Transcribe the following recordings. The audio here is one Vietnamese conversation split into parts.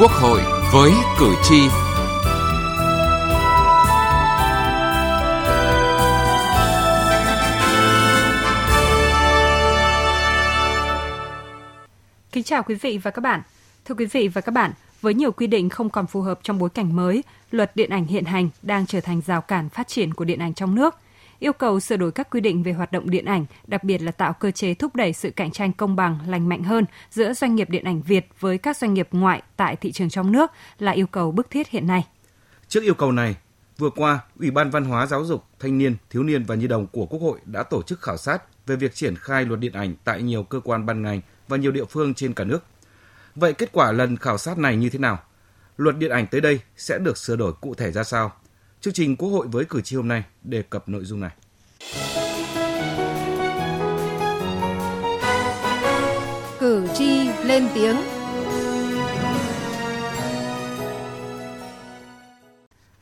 Quốc hội với cử tri. Kính chào quý vị và các bạn. Thưa quý vị và các bạn, với nhiều quy định không còn phù hợp trong bối cảnh mới, luật điện ảnh hiện hành đang trở thành rào cản phát triển của điện ảnh trong nước – yêu cầu sửa đổi các quy định về hoạt động điện ảnh, đặc biệt là tạo cơ chế thúc đẩy sự cạnh tranh công bằng, lành mạnh hơn giữa doanh nghiệp điện ảnh Việt với các doanh nghiệp ngoại tại thị trường trong nước là yêu cầu bức thiết hiện nay. Trước yêu cầu này, vừa qua, Ủy ban Văn hóa Giáo dục, Thanh niên, Thiếu niên và Nhi đồng của Quốc hội đã tổ chức khảo sát về việc triển khai luật điện ảnh tại nhiều cơ quan ban ngành và nhiều địa phương trên cả nước. Vậy kết quả lần khảo sát này như thế nào? Luật điện ảnh tới đây sẽ được sửa đổi cụ thể ra sao? Chương trình Quốc hội với cử tri hôm nay đề cập nội dung này. Cử tri lên tiếng.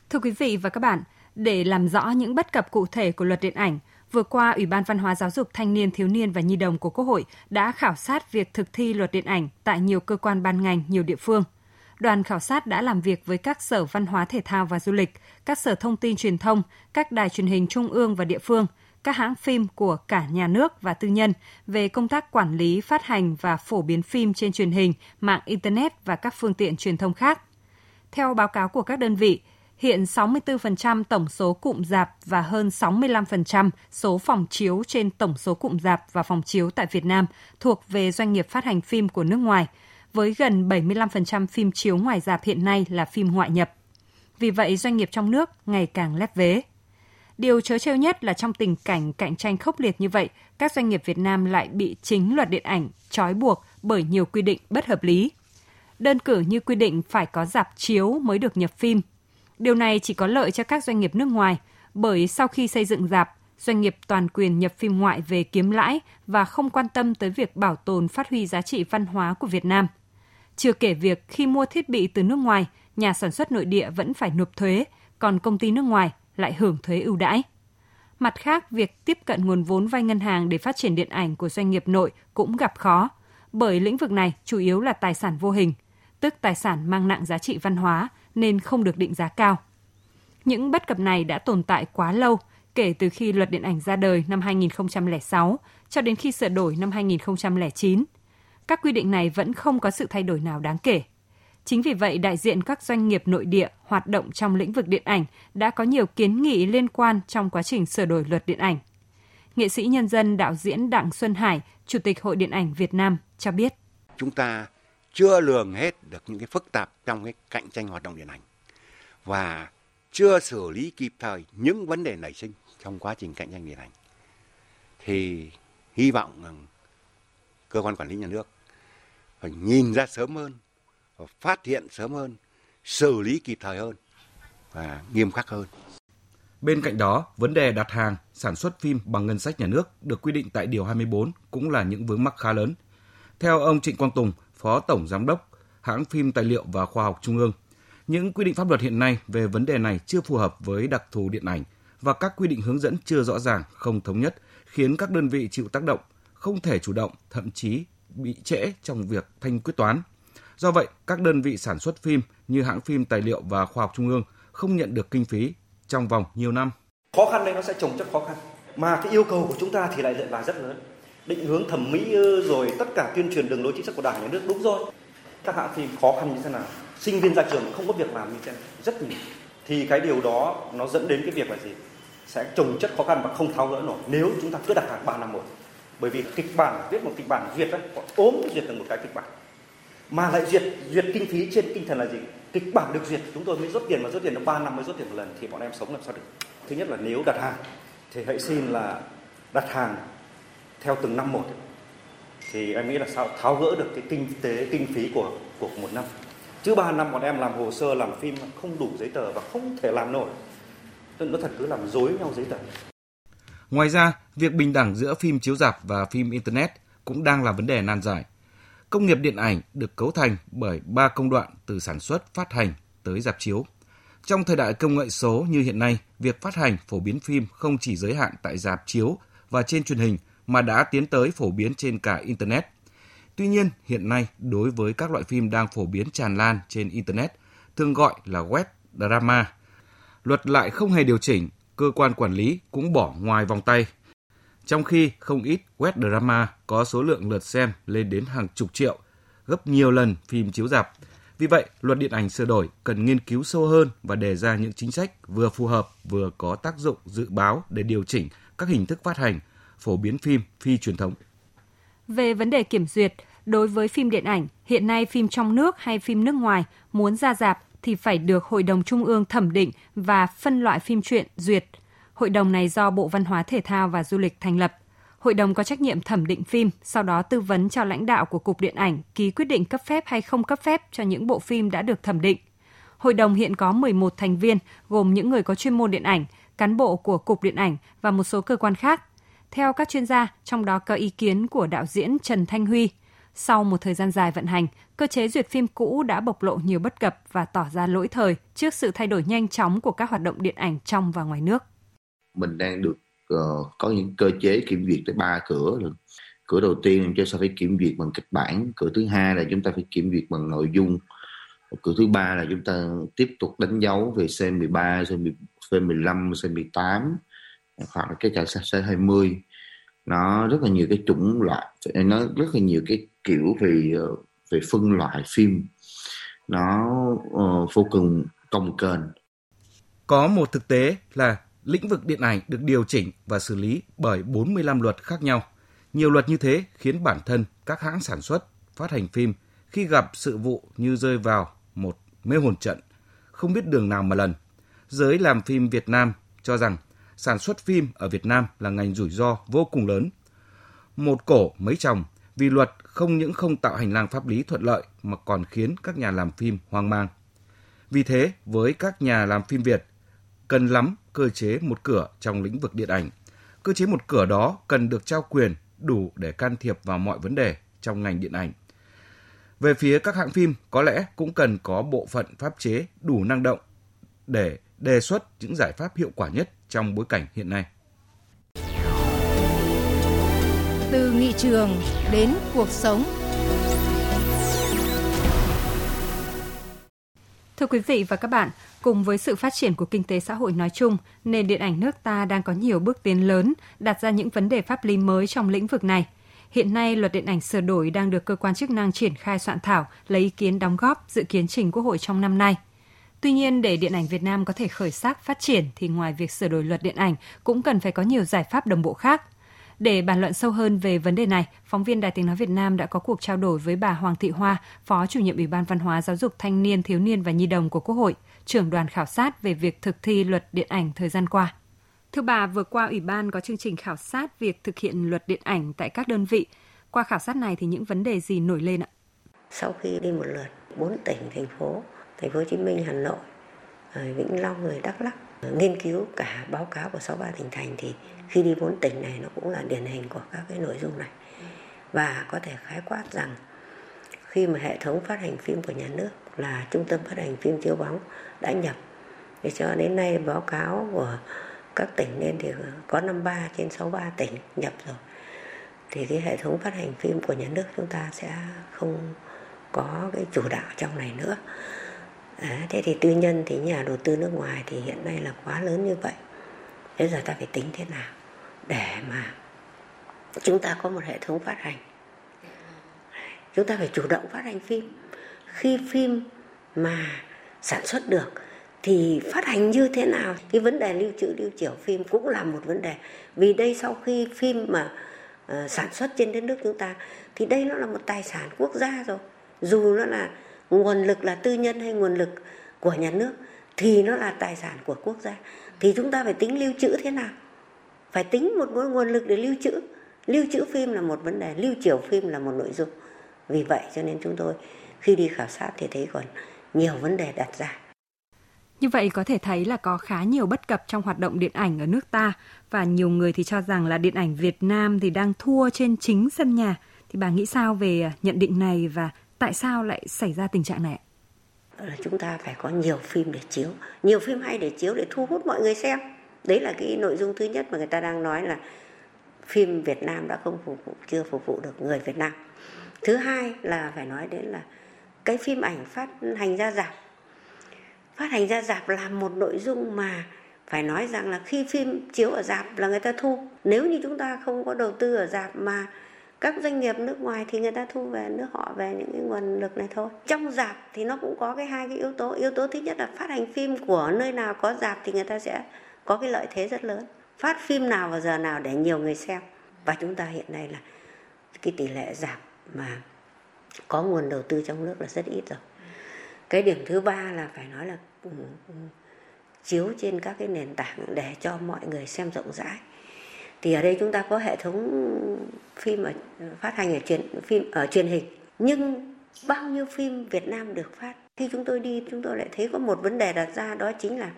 Thưa quý vị và các bạn, để làm rõ những bất cập cụ thể của luật điện ảnh, vừa qua Ủy ban Văn hóa Giáo dục Thanh niên, Thiếu niên và Nhi đồng của Quốc hội đã khảo sát việc thực thi luật điện ảnh tại nhiều cơ quan ban ngành, nhiều địa phương – đoàn khảo sát đã làm việc với các sở văn hóa thể thao và du lịch, các sở thông tin truyền thông, các đài truyền hình trung ương và địa phương, các hãng phim của cả nhà nước và tư nhân về công tác quản lý, phát hành và phổ biến phim trên truyền hình, mạng Internet và các phương tiện truyền thông khác. Theo báo cáo của các đơn vị, hiện 64% tổng số cụm rạp và hơn 65% số phòng chiếu trên tổng số cụm rạp và phòng chiếu tại Việt Nam thuộc về doanh nghiệp phát hành phim của nước ngoài – với gần 75% phim chiếu ngoài dạp hiện nay là phim ngoại nhập. Vì vậy, doanh nghiệp trong nước ngày càng lép vế. Điều chớ trêu nhất là trong tình cảnh cạnh tranh khốc liệt như vậy, các doanh nghiệp Việt Nam lại bị chính luật điện ảnh trói buộc bởi nhiều quy định bất hợp lý. Đơn cử như quy định phải có dạp chiếu mới được nhập phim. Điều này chỉ có lợi cho các doanh nghiệp nước ngoài, bởi sau khi xây dựng dạp, doanh nghiệp toàn quyền nhập phim ngoại về kiếm lãi và không quan tâm tới việc bảo tồn phát huy giá trị văn hóa của Việt Nam – chưa kể việc khi mua thiết bị từ nước ngoài, nhà sản xuất nội địa vẫn phải nộp thuế, còn công ty nước ngoài lại hưởng thuế ưu đãi. Mặt khác, việc tiếp cận nguồn vốn vay ngân hàng để phát triển điện ảnh của doanh nghiệp nội cũng gặp khó, bởi lĩnh vực này chủ yếu là tài sản vô hình, tức tài sản mang nặng giá trị văn hóa nên không được định giá cao. Những bất cập này đã tồn tại quá lâu, kể từ khi luật điện ảnh ra đời năm 2006 cho đến khi sửa đổi năm 2009 các quy định này vẫn không có sự thay đổi nào đáng kể. Chính vì vậy, đại diện các doanh nghiệp nội địa hoạt động trong lĩnh vực điện ảnh đã có nhiều kiến nghị liên quan trong quá trình sửa đổi luật điện ảnh. Nghệ sĩ nhân dân đạo diễn Đặng Xuân Hải, Chủ tịch Hội Điện ảnh Việt Nam cho biết. Chúng ta chưa lường hết được những cái phức tạp trong cái cạnh tranh hoạt động điện ảnh và chưa xử lý kịp thời những vấn đề nảy sinh trong quá trình cạnh tranh điện ảnh thì hy vọng rằng cơ quan quản lý nhà nước phải nhìn ra sớm hơn và phát hiện sớm hơn xử lý kịp thời hơn và nghiêm khắc hơn Bên cạnh đó, vấn đề đặt hàng, sản xuất phim bằng ngân sách nhà nước được quy định tại Điều 24 cũng là những vướng mắc khá lớn. Theo ông Trịnh Quang Tùng, Phó Tổng Giám đốc hãng phim tài liệu và khoa học Trung ương, những quy định pháp luật hiện nay về vấn đề này chưa phù hợp với đặc thù điện ảnh và các quy định hướng dẫn chưa rõ ràng, không thống nhất, khiến các đơn vị chịu tác động, không thể chủ động, thậm chí bị trễ trong việc thanh quyết toán. Do vậy, các đơn vị sản xuất phim như hãng phim tài liệu và khoa học trung ương không nhận được kinh phí trong vòng nhiều năm. Khó khăn đây nó sẽ trồng chất khó khăn. Mà cái yêu cầu của chúng ta thì lại là rất lớn. Định hướng thẩm mỹ rồi tất cả tuyên truyền đường lối chính sách của Đảng nhà nước đúng rồi. Các hãng phim khó khăn như thế nào? Sinh viên ra trường không có việc làm như thế nào? rất nhiều. Thì cái điều đó nó dẫn đến cái việc là gì? Sẽ trồng chất khó khăn và không tháo gỡ nổi nếu chúng ta cứ đặt hàng 3 năm một bởi vì kịch bản viết một kịch bản duyệt ấy, còn ốm duyệt được một cái kịch bản. Mà lại duyệt duyệt kinh phí trên tinh thần là gì? Kịch bản được duyệt chúng tôi mới rút tiền mà rút tiền được 3 năm mới rút tiền một lần thì bọn em sống làm sao được? Thứ nhất là nếu đặt hàng thì hãy xin là đặt hàng theo từng năm một. Thì em nghĩ là sao? Tháo gỡ được cái kinh tế kinh phí của của một năm. Chứ ba năm bọn em làm hồ sơ làm phim không đủ giấy tờ và không thể làm nổi. Nó thật cứ làm dối nhau giấy tờ. Ngoài ra, việc bình đẳng giữa phim chiếu rạp và phim Internet cũng đang là vấn đề nan giải. Công nghiệp điện ảnh được cấu thành bởi ba công đoạn từ sản xuất, phát hành tới dạp chiếu. Trong thời đại công nghệ số như hiện nay, việc phát hành, phổ biến phim không chỉ giới hạn tại dạp chiếu và trên truyền hình mà đã tiến tới phổ biến trên cả Internet. Tuy nhiên, hiện nay đối với các loại phim đang phổ biến tràn lan trên internet, thường gọi là web drama, luật lại không hề điều chỉnh, cơ quan quản lý cũng bỏ ngoài vòng tay. Trong khi không ít web drama có số lượng lượt xem lên đến hàng chục triệu, gấp nhiều lần phim chiếu dạp. Vì vậy, luật điện ảnh sửa đổi cần nghiên cứu sâu hơn và đề ra những chính sách vừa phù hợp vừa có tác dụng dự báo để điều chỉnh các hình thức phát hành, phổ biến phim phi truyền thống. Về vấn đề kiểm duyệt, đối với phim điện ảnh, hiện nay phim trong nước hay phim nước ngoài muốn ra dạp thì phải được Hội đồng Trung ương thẩm định và phân loại phim truyện duyệt. Hội đồng này do Bộ Văn hóa Thể thao và Du lịch thành lập. Hội đồng có trách nhiệm thẩm định phim, sau đó tư vấn cho lãnh đạo của Cục Điện ảnh ký quyết định cấp phép hay không cấp phép cho những bộ phim đã được thẩm định. Hội đồng hiện có 11 thành viên, gồm những người có chuyên môn điện ảnh, cán bộ của Cục Điện ảnh và một số cơ quan khác. Theo các chuyên gia, trong đó có ý kiến của đạo diễn Trần Thanh Huy. Sau một thời gian dài vận hành, cơ chế duyệt phim cũ đã bộc lộ nhiều bất cập và tỏ ra lỗi thời trước sự thay đổi nhanh chóng của các hoạt động điện ảnh trong và ngoài nước. Mình đang được uh, có những cơ chế kiểm duyệt tới ba cửa rồi. Cửa đầu tiên chúng ta phải kiểm duyệt bằng kịch bản, cửa thứ hai là chúng ta phải kiểm duyệt bằng nội dung, cửa thứ ba là chúng ta tiếp tục đánh dấu về C13, C15, C18 hoặc là cái cả C20 nó rất là nhiều cái chủng loại nó rất là nhiều cái kiểu về ờ, về phân loại phim nó uh, vô cùng công kênh có một thực tế là lĩnh vực điện ảnh được điều chỉnh và xử lý bởi 45 luật khác nhau. Nhiều luật như thế khiến bản thân các hãng sản xuất, phát hành phim khi gặp sự vụ như rơi vào một mê hồn trận, không biết đường nào mà lần. Giới làm phim Việt Nam cho rằng sản xuất phim ở Việt Nam là ngành rủi ro vô cùng lớn. Một cổ mấy chồng vì luật không những không tạo hành lang pháp lý thuận lợi mà còn khiến các nhà làm phim hoang mang. Vì thế, với các nhà làm phim Việt, cần lắm cơ chế một cửa trong lĩnh vực điện ảnh. Cơ chế một cửa đó cần được trao quyền đủ để can thiệp vào mọi vấn đề trong ngành điện ảnh. Về phía các hãng phim, có lẽ cũng cần có bộ phận pháp chế đủ năng động để đề xuất những giải pháp hiệu quả nhất trong bối cảnh hiện nay. Từ nghị trường đến cuộc sống. Thưa quý vị và các bạn, cùng với sự phát triển của kinh tế xã hội nói chung, nền điện ảnh nước ta đang có nhiều bước tiến lớn, đặt ra những vấn đề pháp lý mới trong lĩnh vực này. Hiện nay, luật điện ảnh sửa đổi đang được cơ quan chức năng triển khai soạn thảo, lấy ý kiến đóng góp dự kiến trình Quốc hội trong năm nay. Tuy nhiên, để điện ảnh Việt Nam có thể khởi sắc phát triển thì ngoài việc sửa đổi luật điện ảnh cũng cần phải có nhiều giải pháp đồng bộ khác. Để bàn luận sâu hơn về vấn đề này, phóng viên Đài Tiếng Nói Việt Nam đã có cuộc trao đổi với bà Hoàng Thị Hoa, Phó chủ nhiệm Ủy ban Văn hóa Giáo dục Thanh niên, Thiếu niên và Nhi đồng của Quốc hội, trưởng đoàn khảo sát về việc thực thi luật điện ảnh thời gian qua. Thưa bà, vừa qua Ủy ban có chương trình khảo sát việc thực hiện luật điện ảnh tại các đơn vị. Qua khảo sát này thì những vấn đề gì nổi lên ạ? Sau khi đi một lượt, bốn tỉnh, thành phố, thành phố Hồ Chí Minh, Hà Nội, ờ, Vĩnh Long, rồi Đắk Lắk, nghiên cứu cả báo cáo của 63 tỉnh thành thì khi đi bốn tỉnh này nó cũng là điển hình của các cái nội dung này. Và có thể khái quát rằng khi mà hệ thống phát hành phim của nhà nước là trung tâm phát hành phim chiếu bóng đã nhập thì cho đến nay báo cáo của các tỉnh lên thì có 53 trên 63 tỉnh nhập rồi. Thì cái hệ thống phát hành phim của nhà nước chúng ta sẽ không có cái chủ đạo trong này nữa à, thế thì tư nhân thì nhà đầu tư nước ngoài thì hiện nay là quá lớn như vậy. Thế giờ ta phải tính thế nào để mà chúng ta có một hệ thống phát hành? Chúng ta phải chủ động phát hành phim. Khi phim mà sản xuất được thì phát hành như thế nào? Cái vấn đề lưu trữ lưu chiểu phim cũng là một vấn đề. Vì đây sau khi phim mà uh, sản xuất trên đất nước chúng ta thì đây nó là một tài sản quốc gia rồi. Dù nó là nguồn lực là tư nhân hay nguồn lực của nhà nước thì nó là tài sản của quốc gia. Thì chúng ta phải tính lưu trữ thế nào? Phải tính một nguồn lực để lưu trữ. Lưu trữ phim là một vấn đề, lưu chiều phim là một nội dung. Vì vậy cho nên chúng tôi khi đi khảo sát thì thấy còn nhiều vấn đề đặt ra. Như vậy có thể thấy là có khá nhiều bất cập trong hoạt động điện ảnh ở nước ta. Và nhiều người thì cho rằng là điện ảnh Việt Nam thì đang thua trên chính sân nhà. Thì bà nghĩ sao về nhận định này và tại sao lại xảy ra tình trạng này? Chúng ta phải có nhiều phim để chiếu, nhiều phim hay để chiếu để thu hút mọi người xem. Đấy là cái nội dung thứ nhất mà người ta đang nói là phim Việt Nam đã không phục vụ chưa phục vụ được người Việt Nam. thứ hai là phải nói đến là cái phim ảnh phát hành ra rạp phát hành ra rạp là một nội dung mà phải nói rằng là khi phim chiếu ở rạp là người ta thu nếu như chúng ta không có đầu tư ở rạp mà các doanh nghiệp nước ngoài thì người ta thu về nước họ về những cái nguồn lực này thôi. Trong dạp thì nó cũng có cái hai cái yếu tố. Yếu tố thứ nhất là phát hành phim của nơi nào có dạp thì người ta sẽ có cái lợi thế rất lớn. Phát phim nào vào giờ nào để nhiều người xem. Và chúng ta hiện nay là cái tỷ lệ giảm mà có nguồn đầu tư trong nước là rất ít rồi. Cái điểm thứ ba là phải nói là ừ, ừ, chiếu trên các cái nền tảng để cho mọi người xem rộng rãi thì ở đây chúng ta có hệ thống phim ở phát hành ở truyền phim ở truyền hình. Nhưng bao nhiêu phim Việt Nam được phát? Khi chúng tôi đi chúng tôi lại thấy có một vấn đề đặt ra đó chính là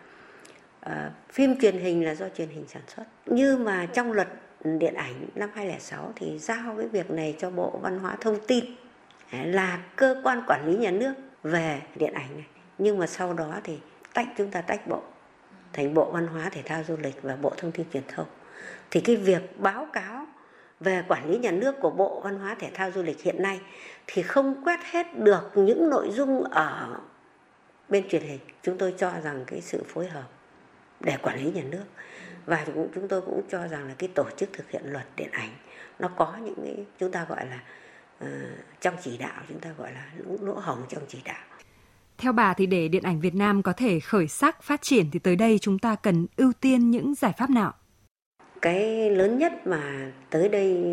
uh, phim truyền hình là do truyền hình sản xuất. Như mà trong luật điện ảnh năm 2006 thì giao cái việc này cho Bộ Văn hóa Thông tin à, là cơ quan quản lý nhà nước về điện ảnh này. Nhưng mà sau đó thì tách chúng ta tách bộ thành Bộ Văn hóa Thể thao Du lịch và Bộ Thông tin Truyền thông thì cái việc báo cáo về quản lý nhà nước của Bộ Văn hóa Thể thao Du lịch hiện nay thì không quét hết được những nội dung ở bên truyền hình. Chúng tôi cho rằng cái sự phối hợp để quản lý nhà nước và cũng chúng tôi cũng cho rằng là cái tổ chức thực hiện luật điện ảnh nó có những cái chúng ta gọi là uh, trong chỉ đạo chúng ta gọi là lỗ, lỗ hổng trong chỉ đạo theo bà thì để điện ảnh Việt Nam có thể khởi sắc phát triển thì tới đây chúng ta cần ưu tiên những giải pháp nào? Cái lớn nhất mà tới đây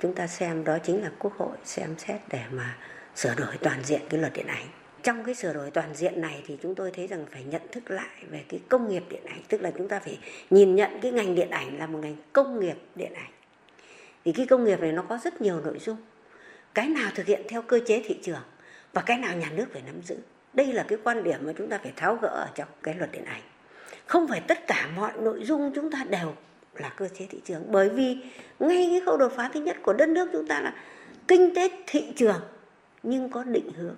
chúng ta xem đó chính là Quốc hội xem xét để mà sửa đổi toàn diện cái luật điện ảnh. Trong cái sửa đổi toàn diện này thì chúng tôi thấy rằng phải nhận thức lại về cái công nghiệp điện ảnh, tức là chúng ta phải nhìn nhận cái ngành điện ảnh là một ngành công nghiệp điện ảnh. Thì cái công nghiệp này nó có rất nhiều nội dung. Cái nào thực hiện theo cơ chế thị trường và cái nào nhà nước phải nắm giữ đây là cái quan điểm mà chúng ta phải tháo gỡ ở trong cái luật điện ảnh không phải tất cả mọi nội dung chúng ta đều là cơ chế thị trường. Bởi vì ngay cái khâu đột phá thứ nhất của đất nước chúng ta là kinh tế thị trường, nhưng có định hướng.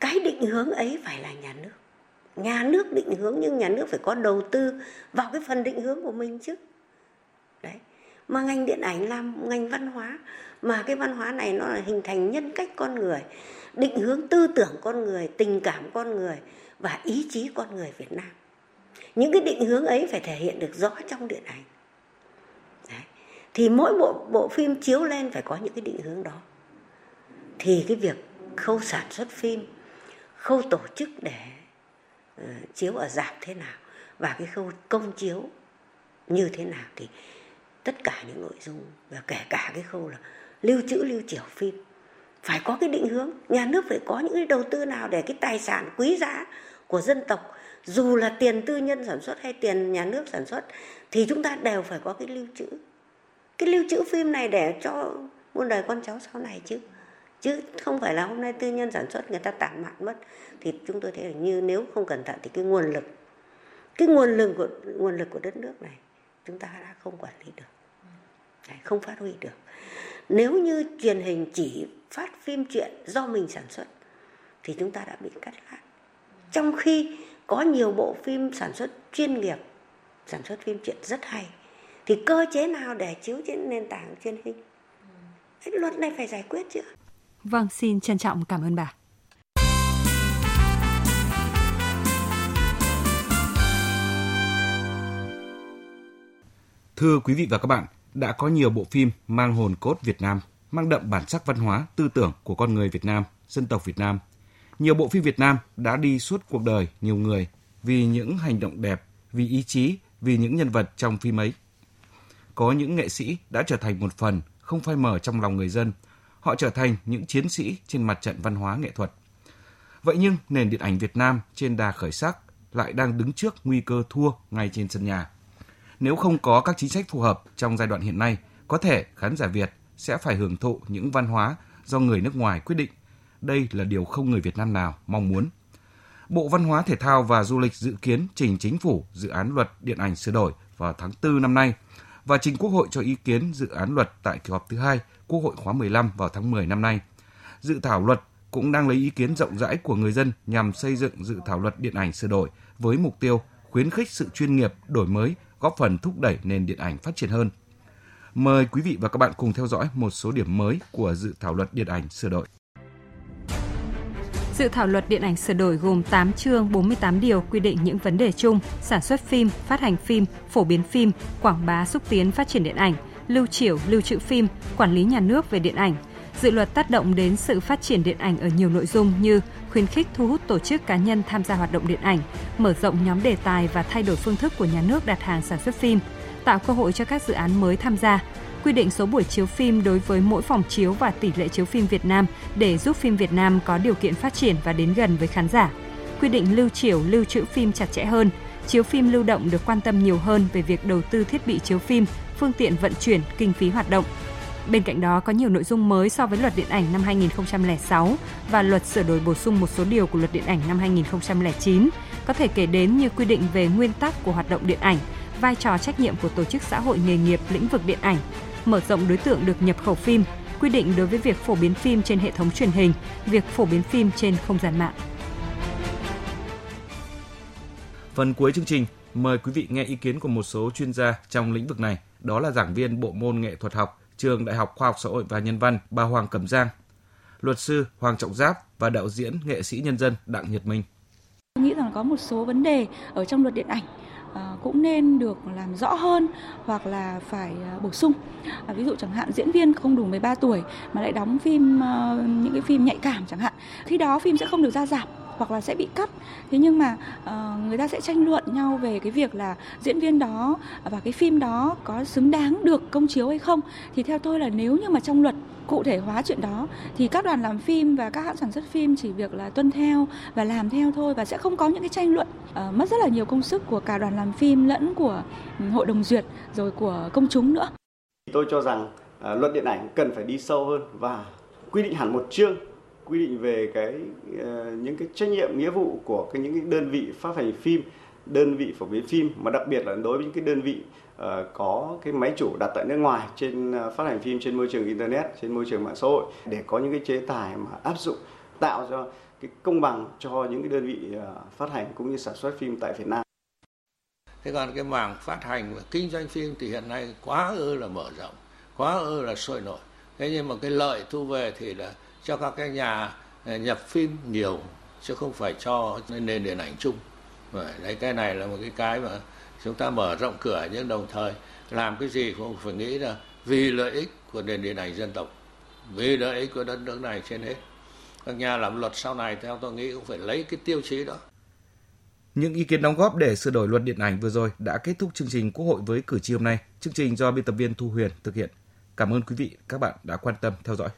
Cái định hướng ấy phải là nhà nước. Nhà nước định hướng nhưng nhà nước phải có đầu tư vào cái phần định hướng của mình chứ. Đấy. Mà ngành điện ảnh làm ngành văn hóa, mà cái văn hóa này nó là hình thành nhân cách con người, định hướng tư tưởng con người, tình cảm con người và ý chí con người việt nam những cái định hướng ấy phải thể hiện được rõ trong điện ảnh. Đấy. thì mỗi bộ bộ phim chiếu lên phải có những cái định hướng đó. Thì cái việc khâu sản xuất phim khâu tổ chức để uh, chiếu ở dạp thế nào và cái khâu công chiếu như thế nào thì tất cả những nội dung và kể cả cái khâu là lưu trữ lưu chiểu phim phải có cái định hướng. Nhà nước phải có những cái đầu tư nào để cái tài sản quý giá của dân tộc dù là tiền tư nhân sản xuất hay tiền nhà nước sản xuất, thì chúng ta đều phải có cái lưu trữ. Cái lưu trữ phim này để cho muôn đời con cháu sau này chứ. Chứ không phải là hôm nay tư nhân sản xuất người ta tản mạn mất, thì chúng tôi thấy là như nếu không cẩn thận thì cái nguồn lực, cái nguồn lực của, nguồn lực của đất nước này chúng ta đã không quản lý được. Không phát huy được. Nếu như truyền hình chỉ phát phim truyện do mình sản xuất, thì chúng ta đã bị cắt lại trong khi có nhiều bộ phim sản xuất chuyên nghiệp sản xuất phim truyện rất hay. Thì cơ chế nào để chiếu trên nền tảng truyền hình? Cái luật này phải giải quyết chứ. Vâng xin trân trọng cảm ơn bà. Thưa quý vị và các bạn, đã có nhiều bộ phim mang hồn cốt Việt Nam, mang đậm bản sắc văn hóa, tư tưởng của con người Việt Nam, dân tộc Việt Nam. Nhiều bộ phim Việt Nam đã đi suốt cuộc đời nhiều người vì những hành động đẹp, vì ý chí, vì những nhân vật trong phim ấy. Có những nghệ sĩ đã trở thành một phần không phai mờ trong lòng người dân. Họ trở thành những chiến sĩ trên mặt trận văn hóa nghệ thuật. Vậy nhưng nền điện ảnh Việt Nam trên đà khởi sắc lại đang đứng trước nguy cơ thua ngay trên sân nhà. Nếu không có các chính sách phù hợp trong giai đoạn hiện nay, có thể khán giả Việt sẽ phải hưởng thụ những văn hóa do người nước ngoài quyết định. Đây là điều không người Việt Nam nào mong muốn. Bộ Văn hóa Thể thao và Du lịch dự kiến trình chính phủ dự án luật điện ảnh sửa đổi vào tháng 4 năm nay và trình Quốc hội cho ý kiến dự án luật tại kỳ họp thứ hai Quốc hội khóa 15 vào tháng 10 năm nay. Dự thảo luật cũng đang lấy ý kiến rộng rãi của người dân nhằm xây dựng dự thảo luật điện ảnh sửa đổi với mục tiêu khuyến khích sự chuyên nghiệp, đổi mới, góp phần thúc đẩy nền điện ảnh phát triển hơn. Mời quý vị và các bạn cùng theo dõi một số điểm mới của dự thảo luật điện ảnh sửa đổi. Dự thảo luật điện ảnh sửa đổi gồm 8 chương 48 điều quy định những vấn đề chung, sản xuất phim, phát hành phim, phổ biến phim, quảng bá xúc tiến phát triển điện ảnh, lưu triểu, lưu trữ phim, quản lý nhà nước về điện ảnh. Dự luật tác động đến sự phát triển điện ảnh ở nhiều nội dung như khuyến khích thu hút tổ chức cá nhân tham gia hoạt động điện ảnh, mở rộng nhóm đề tài và thay đổi phương thức của nhà nước đặt hàng sản xuất phim, tạo cơ hội cho các dự án mới tham gia, quy định số buổi chiếu phim đối với mỗi phòng chiếu và tỷ lệ chiếu phim Việt Nam để giúp phim Việt Nam có điều kiện phát triển và đến gần với khán giả. Quy định lưu chiểu, lưu trữ phim chặt chẽ hơn, chiếu phim lưu động được quan tâm nhiều hơn về việc đầu tư thiết bị chiếu phim, phương tiện vận chuyển, kinh phí hoạt động. Bên cạnh đó có nhiều nội dung mới so với luật điện ảnh năm 2006 và luật sửa đổi bổ sung một số điều của luật điện ảnh năm 2009, có thể kể đến như quy định về nguyên tắc của hoạt động điện ảnh, vai trò trách nhiệm của tổ chức xã hội nghề nghiệp lĩnh vực điện ảnh, mở rộng đối tượng được nhập khẩu phim, quy định đối với việc phổ biến phim trên hệ thống truyền hình, việc phổ biến phim trên không gian mạng. Phần cuối chương trình, mời quý vị nghe ý kiến của một số chuyên gia trong lĩnh vực này, đó là giảng viên bộ môn nghệ thuật học, trường Đại học Khoa học Xã hội và Nhân văn bà Hoàng Cẩm Giang, luật sư Hoàng Trọng Giáp và đạo diễn nghệ sĩ nhân dân Đặng Nhật Minh. Tôi nghĩ rằng có một số vấn đề ở trong luật điện ảnh Ờ, cũng nên được làm rõ hơn hoặc là phải ờ, bổ sung. Ờ, ví dụ chẳng hạn diễn viên không đủ 13 tuổi mà lại đóng phim những cái phim nhạy cảm chẳng hạn. Khi đó phim sẽ không được ra rạp hoặc là sẽ bị cắt thế nhưng mà uh, người ta sẽ tranh luận nhau về cái việc là diễn viên đó và cái phim đó có xứng đáng được công chiếu hay không thì theo tôi là nếu như mà trong luật cụ thể hóa chuyện đó thì các đoàn làm phim và các hãng sản xuất phim chỉ việc là tuân theo và làm theo thôi và sẽ không có những cái tranh luận uh, mất rất là nhiều công sức của cả đoàn làm phim lẫn của ừ, hội đồng duyệt rồi của công chúng nữa. Tôi cho rằng uh, luật điện ảnh cần phải đi sâu hơn và quy định hẳn một chương quy định về cái ờ, những cái trách nhiệm nghĩa vụ của cái những cái đơn vị phát hành phim đơn vị phổ biến phim mà đặc biệt là đối với những cái đơn vị uh, có cái máy chủ đặt tại nước ngoài trên uh, phát hành phim trên môi trường internet trên môi trường mạng xã hội để có những cái chế tài mà áp dụng tạo cho cái công bằng cho những cái đơn vị uh, phát hành cũng như sản xuất phim tại Việt Nam. Thế còn cái mảng phát hành và kinh doanh phim thì hiện nay quá ư là mở rộng, quá ư là sôi nổi. Thế nhưng mà cái lợi thu về thì là cho các cái nhà ờ, nhập phim nhiều, chứ không phải cho nền điện ảnh chung đấy, cái này là một cái cái mà chúng ta mở rộng cửa nhưng đồng thời làm cái gì cũng phải nghĩ là vì lợi ích của nền điện ảnh dân tộc, vì lợi ích của đất nước này trên hết các nhà làm luật sau này, theo tôi nghĩ cũng phải lấy cái tiêu chí đó những ý kiến đóng góp để sửa đổi luật điện ảnh vừa rồi đã kết thúc chương trình Quốc hội với cử tri hôm nay. Chương trình do biên tập viên Thu Huyền thực hiện. Cảm ơn quý vị, các bạn đã quan tâm theo dõi.